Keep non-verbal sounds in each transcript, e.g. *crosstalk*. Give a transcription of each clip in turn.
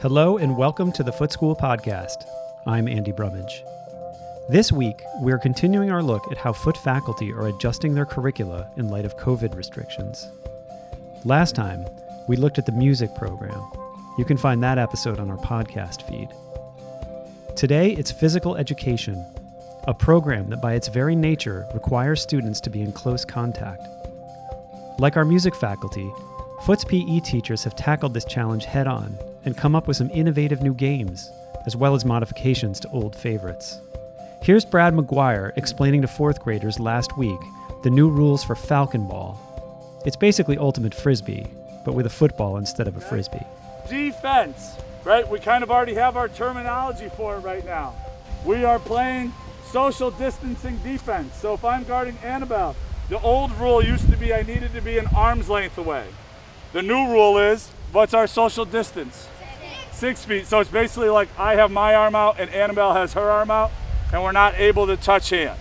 Hello and welcome to the Foot School Podcast. I'm Andy Brummage. This week, we're continuing our look at how foot faculty are adjusting their curricula in light of COVID restrictions. Last time, we looked at the music program. You can find that episode on our podcast feed. Today, it's physical education, a program that by its very nature requires students to be in close contact. Like our music faculty, Foot's PE teachers have tackled this challenge head on and come up with some innovative new games, as well as modifications to old favorites. Here's Brad McGuire explaining to fourth graders last week the new rules for Falcon Ball. It's basically Ultimate Frisbee, but with a football instead of a frisbee. Defense, right? We kind of already have our terminology for it right now. We are playing social distancing defense. So if I'm guarding Annabelle, the old rule used to be I needed to be an arm's length away. The new rule is what's our social distance? Six feet. So it's basically like I have my arm out and Annabelle has her arm out, and we're not able to touch hands,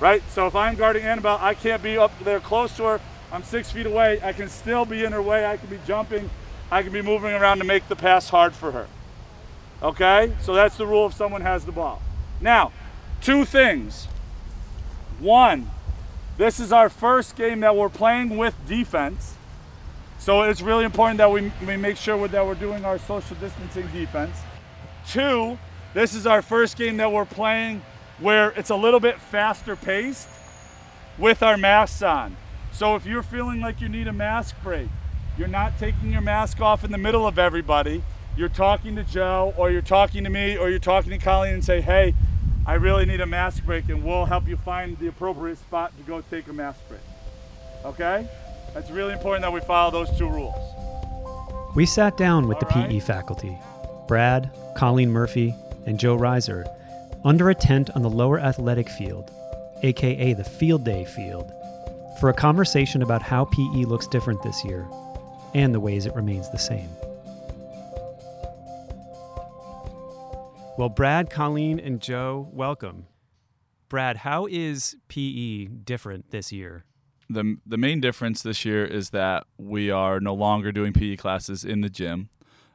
right? So if I'm guarding Annabelle, I can't be up there close to her. I'm six feet away. I can still be in her way. I can be jumping. I can be moving around to make the pass hard for her. Okay? So that's the rule if someone has the ball. Now, two things. One, this is our first game that we're playing with defense. So it's really important that we, we make sure that we're doing our social distancing defense. Two, this is our first game that we're playing where it's a little bit faster paced with our masks on. So if you're feeling like you need a mask break, you're not taking your mask off in the middle of everybody. You're talking to Joe or you're talking to me or you're talking to Colleen and say, hey, I really need a mask break and we'll help you find the appropriate spot to go take a mask break. Okay? It's really important that we follow those two rules. We sat down with All the right. PE faculty, Brad, Colleen Murphy, and Joe Reiser, under a tent on the lower athletic field, aka the field day field, for a conversation about how PE looks different this year and the ways it remains the same. Well, Brad, Colleen, and Joe, welcome. Brad, how is PE different this year? The the main difference this year is that we are no longer doing PE classes in the gym.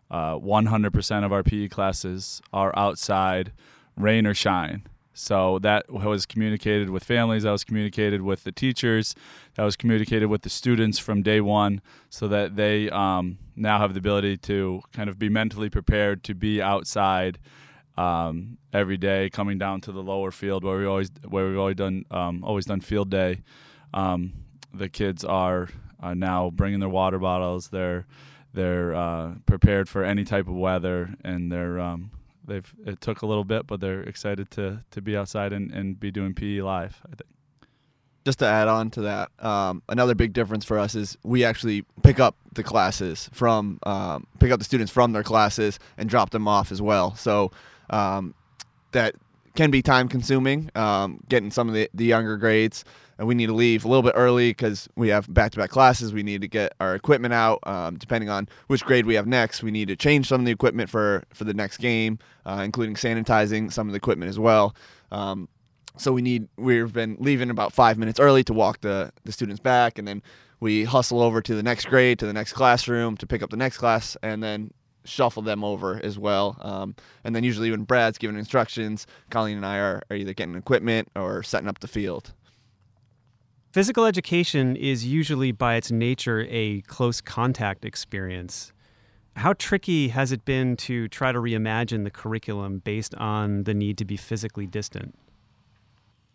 Uh, 100% of our PE classes are outside, rain or shine. So that was communicated with families. That was communicated with the teachers. That was communicated with the students from day one, so that they um, now have the ability to kind of be mentally prepared to be outside um, every day, coming down to the lower field where we always where we've always done um, always done field day. Um, the kids are, are now bringing their water bottles. They're they're uh, prepared for any type of weather, and they're um, they've it took a little bit, but they're excited to to be outside and, and be doing PE live. I think. just to add on to that, um, another big difference for us is we actually pick up the classes from um, pick up the students from their classes and drop them off as well. So um, that can be time consuming. Um, getting some of the, the younger grades, and we need to leave a little bit early because we have back to back classes. We need to get our equipment out. Um, depending on which grade we have next, we need to change some of the equipment for for the next game, uh, including sanitizing some of the equipment as well. Um, so we need we've been leaving about five minutes early to walk the, the students back and then we hustle over to the next grade to the next classroom to pick up the next class and then shuffle them over as well um, and then usually when brad's giving instructions colleen and i are, are either getting equipment or setting up the field Physical education is usually, by its nature, a close contact experience. How tricky has it been to try to reimagine the curriculum based on the need to be physically distant?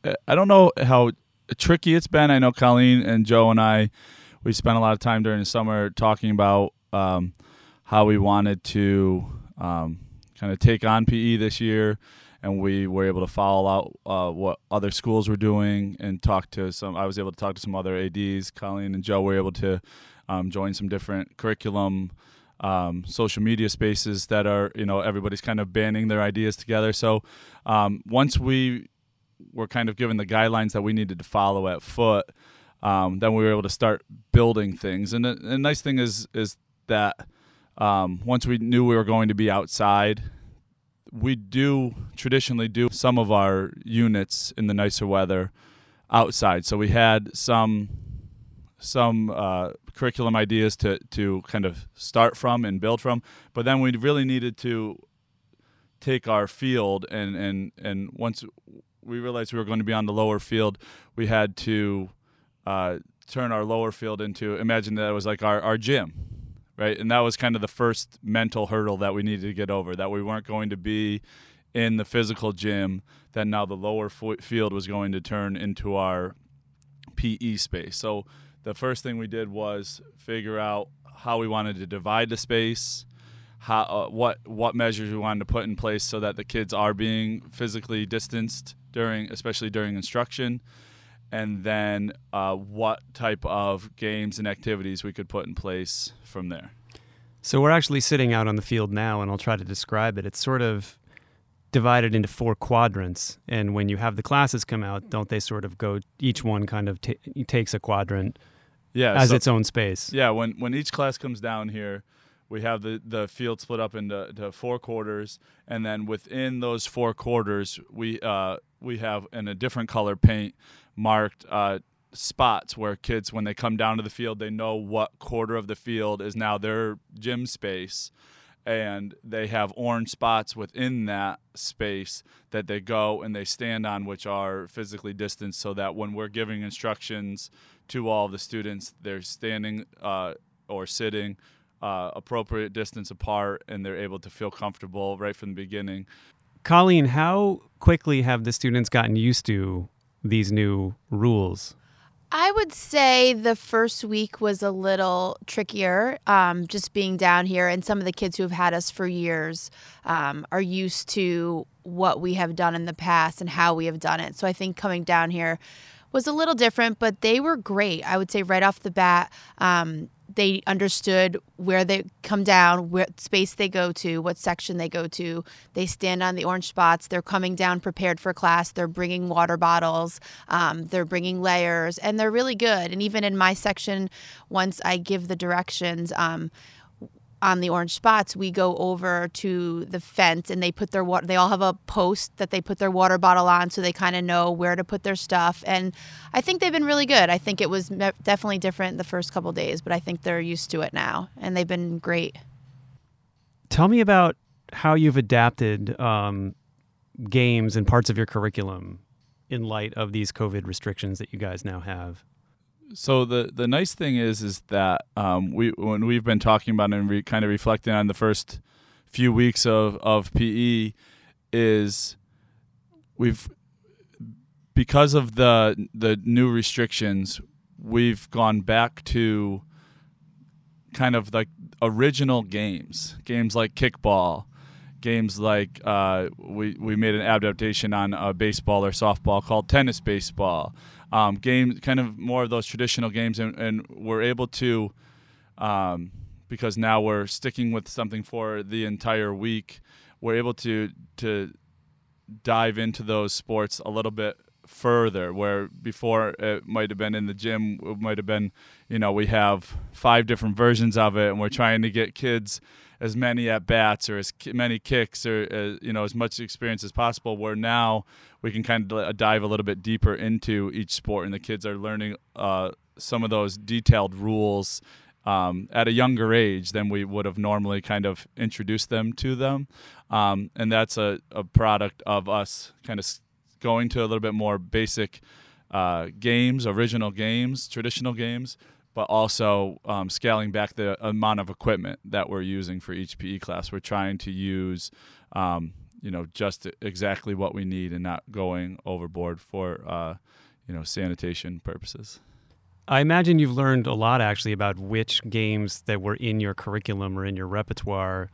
Uh, I don't know how tricky it's been. I know Colleen and Joe and I, we spent a lot of time during the summer talking about um, how we wanted to um, kind of take on PE this year, and we were able to follow out uh, what other schools were doing and talk to some. I was able to talk to some other ads. Colleen and Joe were able to um, join some different curriculum. Um, social media spaces that are, you know, everybody's kind of banding their ideas together. So um, once we were kind of given the guidelines that we needed to follow at foot, um, then we were able to start building things. And the, the nice thing is is that um, once we knew we were going to be outside, we do traditionally do some of our units in the nicer weather outside. So we had some some uh, curriculum ideas to to kind of start from and build from, but then we really needed to take our field and and and once we realized we were going to be on the lower field, we had to uh, turn our lower field into imagine that it was like our, our gym right? And that was kind of the first mental hurdle that we needed to get over that we weren't going to be in the physical gym that now the lower field was going to turn into our pe space. So the first thing we did was figure out how we wanted to divide the space how uh, what what measures we wanted to put in place so that the kids are being physically distanced during especially during instruction and then uh, what type of games and activities we could put in place from there. So we're actually sitting out on the field now, and I'll try to describe it. It's sort of divided into four quadrants, and when you have the classes come out, don't they sort of go? Each one kind of t- takes a quadrant, yeah, as so, its own space. Yeah, when when each class comes down here, we have the, the field split up into four quarters, and then within those four quarters, we uh, we have in a different color paint marked uh, spots where kids, when they come down to the field, they know what quarter of the field is now their gym space. And they have orange spots within that space that they go and they stand on, which are physically distanced, so that when we're giving instructions to all the students, they're standing uh, or sitting uh, appropriate distance apart and they're able to feel comfortable right from the beginning. Colleen, how quickly have the students gotten used to these new rules? I would say the first week was a little trickier, um, just being down here. And some of the kids who have had us for years um, are used to what we have done in the past and how we have done it. So I think coming down here was a little different, but they were great. I would say right off the bat, um, they understood where they come down, what space they go to, what section they go to. They stand on the orange spots. They're coming down prepared for class. They're bringing water bottles. Um, they're bringing layers, and they're really good. And even in my section, once I give the directions, um, on the orange spots, we go over to the fence and they put their water. They all have a post that they put their water bottle on, so they kind of know where to put their stuff. And I think they've been really good. I think it was definitely different the first couple days, but I think they're used to it now, and they've been great. Tell me about how you've adapted um, games and parts of your curriculum in light of these COVID restrictions that you guys now have so the the nice thing is is that um, we when we've been talking about and re, kind of reflecting on the first few weeks of of PE is we've because of the the new restrictions we've gone back to kind of like original games games like kickball games like uh, we we made an adaptation on a baseball or softball called tennis baseball um, games, kind of more of those traditional games, and, and we're able to, um, because now we're sticking with something for the entire week. We're able to to dive into those sports a little bit further where before it might have been in the gym it might have been you know we have five different versions of it and we're trying to get kids as many at bats or as many kicks or uh, you know as much experience as possible. Where now we can kind of dive a little bit deeper into each sport, and the kids are learning uh, some of those detailed rules um, at a younger age than we would have normally kind of introduced them to them. Um, and that's a, a product of us kind of going to a little bit more basic uh, games, original games, traditional games, but also um, scaling back the amount of equipment that we're using for each PE class. We're trying to use, um, you know, just exactly what we need and not going overboard for, uh, you know, sanitation purposes. I imagine you've learned a lot actually about which games that were in your curriculum or in your repertoire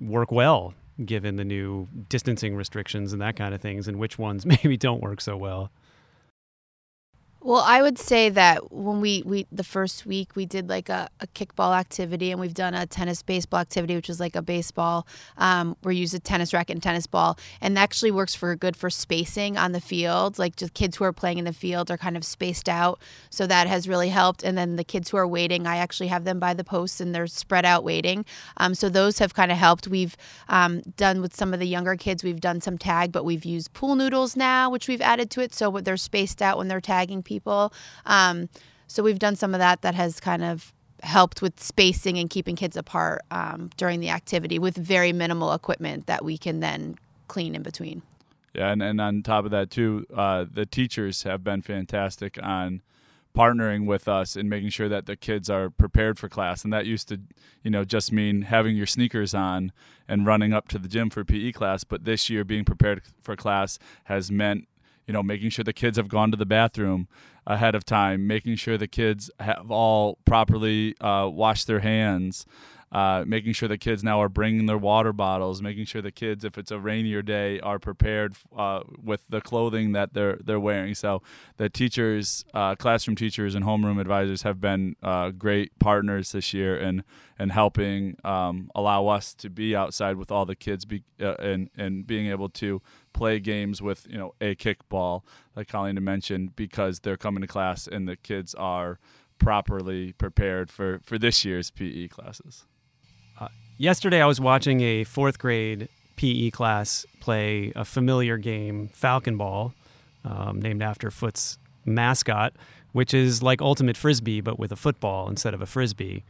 work well given the new distancing restrictions and that kind of things, and which ones *laughs* maybe don't work so well. Well, I would say that when we, we the first week we did like a, a kickball activity and we've done a tennis baseball activity, which is like a baseball um, where you use a tennis racket and tennis ball, and that actually works for good for spacing on the field. Like just kids who are playing in the field are kind of spaced out, so that has really helped. And then the kids who are waiting, I actually have them by the posts and they're spread out waiting. Um, so those have kind of helped. We've um, done with some of the younger kids, we've done some tag, but we've used pool noodles now, which we've added to it, so they're spaced out when they're tagging people people. Um, So we've done some of that that has kind of helped with spacing and keeping kids apart um, during the activity with very minimal equipment that we can then clean in between. Yeah, and, and on top of that too, uh, the teachers have been fantastic on partnering with us and making sure that the kids are prepared for class. And that used to, you know, just mean having your sneakers on and running up to the gym for PE class. But this year, being prepared for class has meant, you know, making sure the kids have gone to the bathroom ahead of time, making sure the kids have all properly uh, washed their hands uh, making sure the kids now are bringing their water bottles, making sure the kids, if it's a rainier day, are prepared uh, with the clothing that they're they're wearing. So the teachers, uh, classroom teachers, and homeroom advisors have been uh, great partners this year and and helping um, allow us to be outside with all the kids be, uh, and and being able to play games with you know a kickball like Colleen mentioned because they're coming to class and the kids are properly prepared for for this year's PE classes yesterday I was watching a fourth grade PE class play a familiar game, Falcon Ball, um, named after Foot's mascot, which is like Ultimate Frisbee, but with a football instead of a frisbee.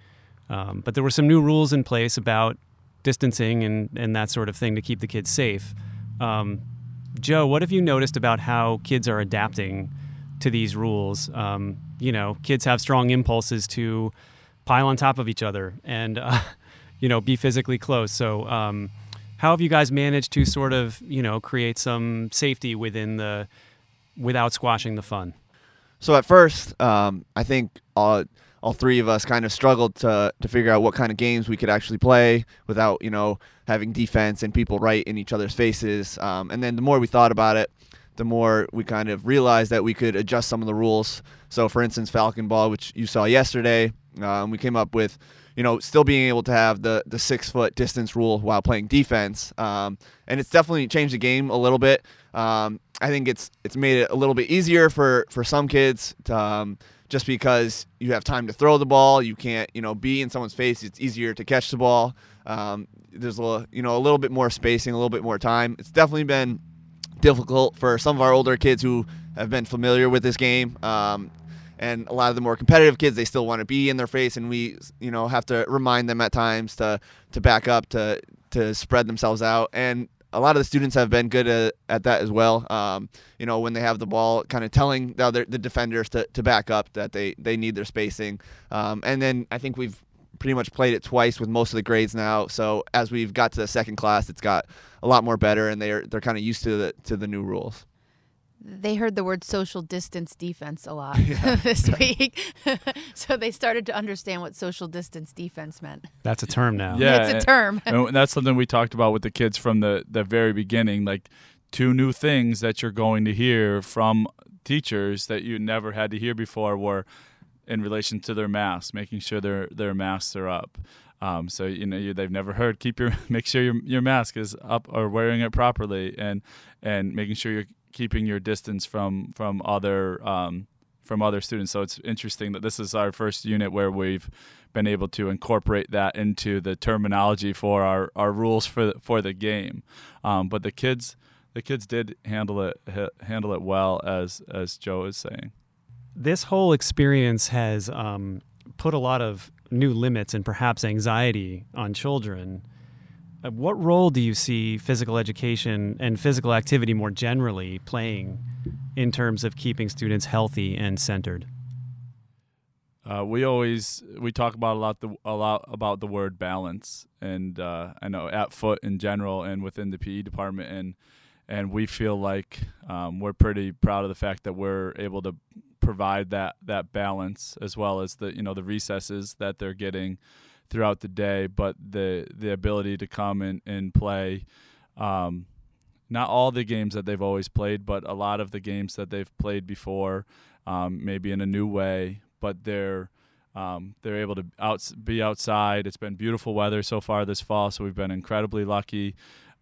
Um, but there were some new rules in place about distancing and, and that sort of thing to keep the kids safe. Um, Joe, what have you noticed about how kids are adapting to these rules? Um, you know, kids have strong impulses to pile on top of each other and *laughs* uh, you know, be physically close. So, um, how have you guys managed to sort of, you know, create some safety within the, without squashing the fun? So at first, um, I think all, all three of us kind of struggled to to figure out what kind of games we could actually play without, you know, having defense and people right in each other's faces. Um, and then the more we thought about it, the more we kind of realized that we could adjust some of the rules. So, for instance, Falcon Ball, which you saw yesterday, um, we came up with you know, still being able to have the the six foot distance rule while playing defense. Um, and it's definitely changed the game a little bit. Um, I think it's it's made it a little bit easier for for some kids to, um, just because you have time to throw the ball. You can't you know be in someone's face. It's easier to catch the ball. Um, there's a little, you know a little bit more spacing, a little bit more time. It's definitely been difficult for some of our older kids who have been familiar with this game. Um, and a lot of the more competitive kids they still want to be in their face and we you know have to remind them at times to to back up to to spread themselves out and a lot of the students have been good at, at that as well. Um, you know, when they have the ball, kind of telling the other the defenders to, to back up that they they need their spacing. Um, and then I think we've pretty much played it twice with most of the grades now. So as we've got to the second class, it's got a lot more better, and they're they're kind of used to the to the new rules they heard the word social distance defense a lot *laughs* yeah. *laughs* this week. *laughs* so they started to understand what social distance defense meant. That's a term now. Yeah, it's a term. and that's something we talked about with the kids from the, the very beginning. Like two new things that you're going to hear from teachers that you never had to hear before were in relation to their masks, making sure their their masks are up. Um, so you know you, they've never heard keep your make sure your your mask is up or wearing it properly and and making sure you're keeping your distance from from other um, from other students. So it's interesting that this is our first unit where we've been able to incorporate that into the terminology for our, our rules for the, for the game. Um, but the kids the kids did handle it handle it well as as Joe is saying. This whole experience has um, put a lot of new limits and perhaps anxiety on children what role do you see physical education and physical activity more generally playing in terms of keeping students healthy and centered? Uh, we always we talk about a lot the a lot about the word balance, and uh, I know at Foot in general and within the PE department, and and we feel like um, we're pretty proud of the fact that we're able to provide that that balance as well as the you know the recesses that they're getting throughout the day, but the the ability to come and, and play um, not all the games that they've always played, but a lot of the games that they've played before, um, maybe in a new way, but they're um, they're able to out, be outside. It's been beautiful weather so far this fall, so we've been incredibly lucky.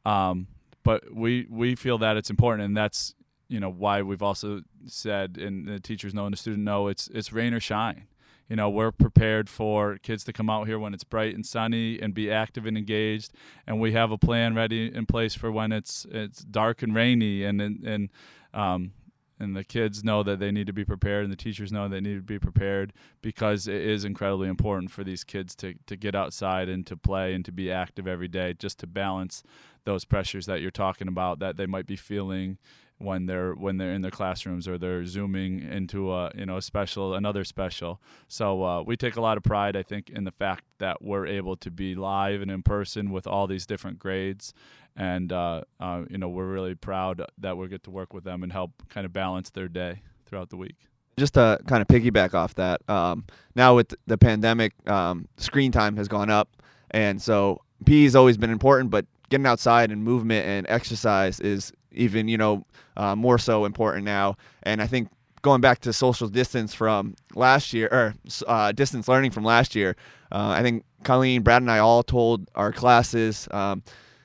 Um, but we we feel that it's important, and that's you know why we've also said, and the teachers know and the student know, it's it's rain or shine you know we're prepared for kids to come out here when it's bright and sunny and be active and engaged. And we have a plan ready in place for when it's it's dark and rainy. And and, and um, and the kids know that they need to be prepared and the teachers know they need to be prepared because it is incredibly important for these kids to, to get outside and to play and to be active every day just to balance those pressures that you're talking about that they might be feeling when they're when they're in their classrooms or they're zooming into a you know a special another special. So uh, we take a lot of pride i think in the fact that we're able to be live and in person with all these different grades. And uh, uh, you know we're really proud that we get to work with them and help kind of balance their day throughout the week. Just to kind of piggyback off that, um, now with the pandemic, um, screen time has gone up, and so PE has always been important, but getting outside and movement and exercise is even you know uh, more so important now. And I think going back to social distance from last year or uh, distance learning from last year, uh, I think Colleen, Brad, and I all told our classes. Um,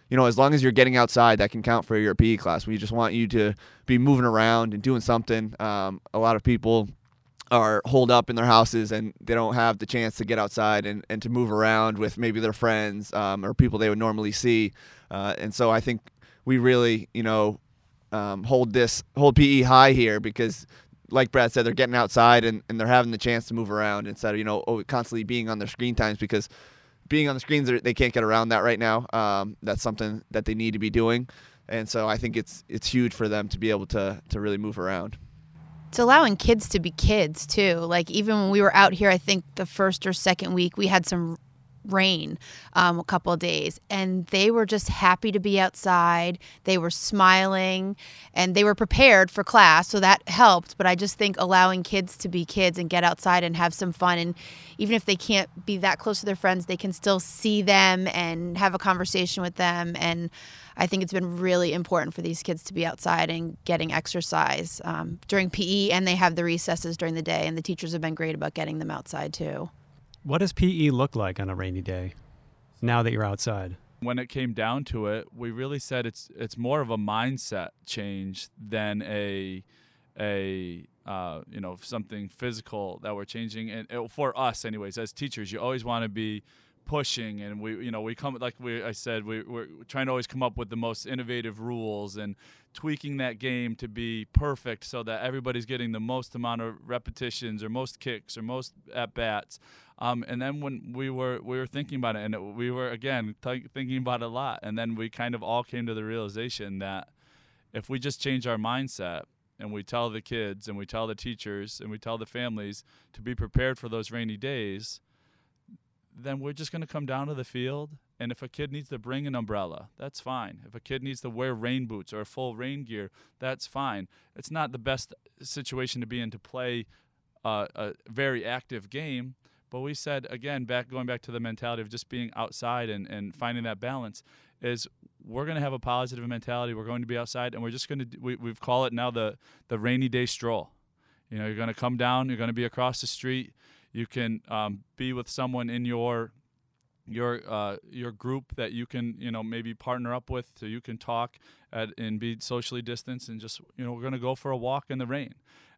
you know, as long as you're getting outside, that can count for your PE class. We just want you to be moving around and doing something. Um, a lot of people are holed up in their houses and they don't have the chance to get outside and, and to move around with maybe their friends um, or people they would normally see. Uh, and so I think we really, you know, um, hold this hold PE high here because, like Brad said, they're getting outside and, and they're having the chance to move around instead of you know oh, constantly being on their screen times because being on the screens they can't get around that right now. Um, that's something that they need to be doing, and so I think it's it's huge for them to be able to to really move around. It's allowing kids to be kids too. Like even when we were out here, I think the first or second week we had some rain um, a couple days and they were just happy to be outside. They were smiling and they were prepared for class so that helped. But i just think allowing kids to be kids and get outside and have some fun and even if they can't be that close to their friends they can still see them and have a conversation with them. And I think it's been really important for these kids to be outside and getting exercise um, during PE, and they have the recesses during the day, and the teachers have been great about getting them outside too. What does PE look like on a rainy day now that you're outside? When it came down to it, we really said it's it's more of a mindset change than a a uh, you know something physical that we're changing. And it, for us, anyways, as teachers, you always want to be pushing and we you know we come like we I said we, we're trying to always come up with the most innovative rules and tweaking that game to be perfect so that everybody's getting the most amount of repetitions or most kicks or most at bats. Um, and then when we were we were thinking about it and it, we were again th- thinking about it a lot. And then we kind of all came to the realization that if we just change our mindset and we tell the kids and we tell the teachers and we tell the families to be prepared for those rainy days then we're just going to come down to the field. And if a kid needs to bring an umbrella, that's fine. If a kid needs to wear rain boots or full rain gear, that's fine. It's not the best situation to be in to play uh, a very active game. But we said, again, back going back to the mentality of just being outside and, and finding that balance, is we're going to have a positive mentality. We're going to be outside, and we're just going to, we, we've called it now the, the rainy day stroll. You know, you're going to come down, you're going to be across the street you can um, be with someone in your your uh, your group that you can you know maybe partner up with so you can talk at, and be socially distanced and just you know we're going to go for a walk in the rain.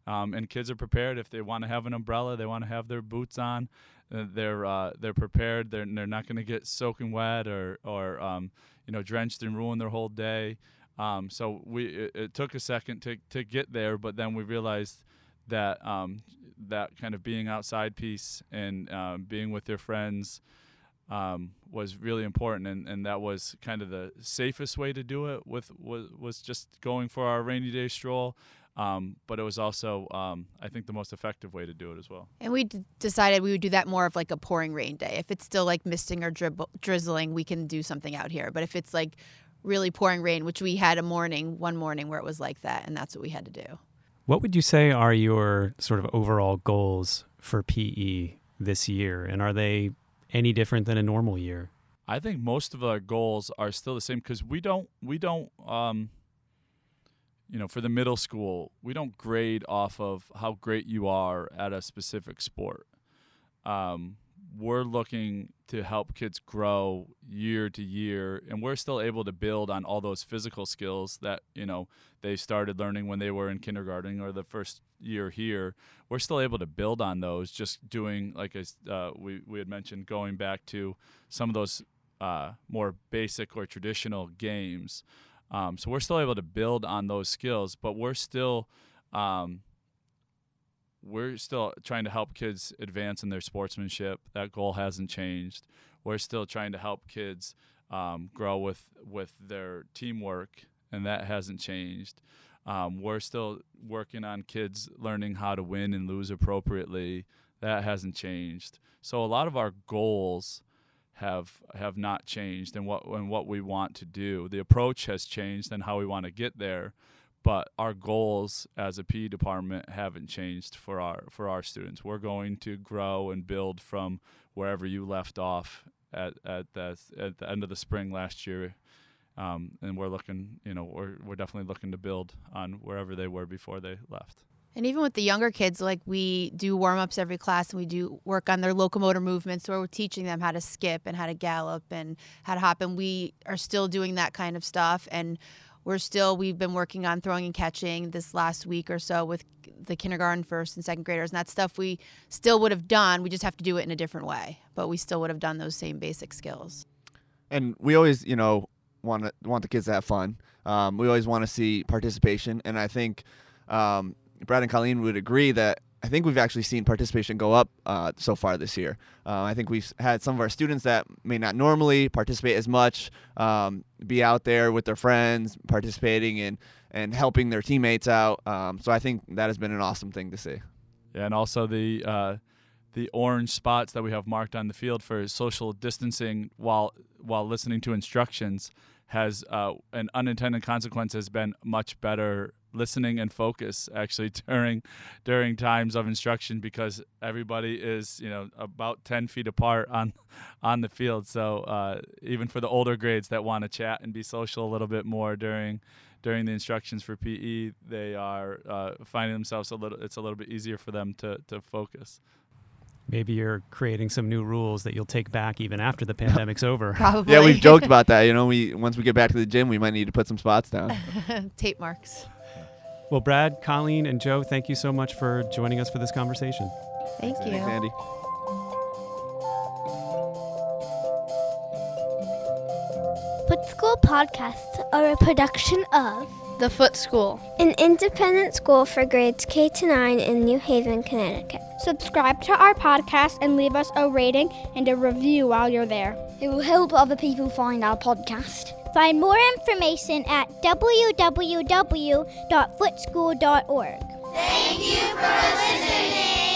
Um, and kids are prepared. If they want to have an umbrella they want to have their boots on uh, they're uh, they're prepared. They're, they're not going to get soaking wet or or um, you know drenched and ruin their whole day. Um, so we it, it, took a second to, to get there but then we realized that um, that kind of being outside piece and um, being with their friends um, was really important, and, and that was kind of the safest way to do it. With was was just going for our rainy day stroll. Um, but it was also, um, I think, the most effective way to do it as well. And we d- decided we would do that more of like a pouring rain day. If it's still like misting or drizzling, we can do something out here. But if it's like really pouring rain, which we had a morning, one morning where it was like that, and that's what we had to do. What would you say are your sort of overall goals for PE this year? And are they any different than a normal year? I think most of our goals are still the same because we don't we don't um, you know for the middle school we don't grade off of how great you are at a specific sport. Um, we're looking to help kids grow year to year and we're still able to build on all those physical skills that you know they started learning when they were in kindergarten or the first year here. We're still able to build on those just doing like uh, we, we had mentioned going back to some of those uh, more basic or traditional games. Um, so we're still able to build on those skills but we're still um, we're still trying to help kids advance in their sportsmanship. That goal hasn't changed. We're still trying to help kids um, grow with with their teamwork, and that hasn't changed. Um, we're still working on kids learning how to win and lose appropriately. That hasn't changed. So a lot of our goals have have not changed, and what and what we want to do. The approach has changed, and how we want to get there but our goals as a PE department haven't changed for our for our students. We're going to grow and build from wherever you left off at at the at the end of the spring last year, um, and we're looking, you know, we're we're definitely looking to build on wherever they were before they left. And even with the younger kids, like we do warm ups every class and we do work on their locomotor movements where we're teaching them how to skip and how to gallop and how to hop. And we are still doing that kind of stuff. And we're still we've been working on throwing and catching this last week or so with the kindergarten first and second graders and that stuff we still would have done. We just have to do it in a different way but we still would have done those same basic skills. And we always you know want to want the kids to have fun. Um, we always want to see participation and i think um, brad and colleen would agree that I think we've actually seen participation go up uh, so far this year. Uh, I think we've had some of our students that may not normally participate as much um, be out there with their friends, participating and and helping their teammates out. Um, so I think that has been an awesome thing to see. Yeah, and also the uh, the orange spots that we have marked on the field for social distancing while while listening to instructions has uh, an unintended consequence has been much better listening and focus actually *laughs* during during times of instruction because everybody is you know about 10 feet apart on on the field so uh, even for the older grades that want to chat and be social a little bit more during during the instructions for PE they are uh, finding themselves a little it's a little bit easier for them to to focus Maybe you're creating some new rules that you'll take back even after the pandemic's over. *laughs* probably Yeah, we've joked about that. You know, we once we get back to the gym, we might need to put some spots down. *laughs* tape marks Well, Brad, Colleen, and Joe, thank you so much for joining us for this conversation. thank you Thanks, Andy. Foot School podcasts are a production of The Foot School. an independent school for grades K to 9 in New Haven, Connecticut. Subscribe to our podcast and leave us a rating and a review while you're there. It will help other people find our podcast. Find more information at www.footschool.org. Thank you for listening.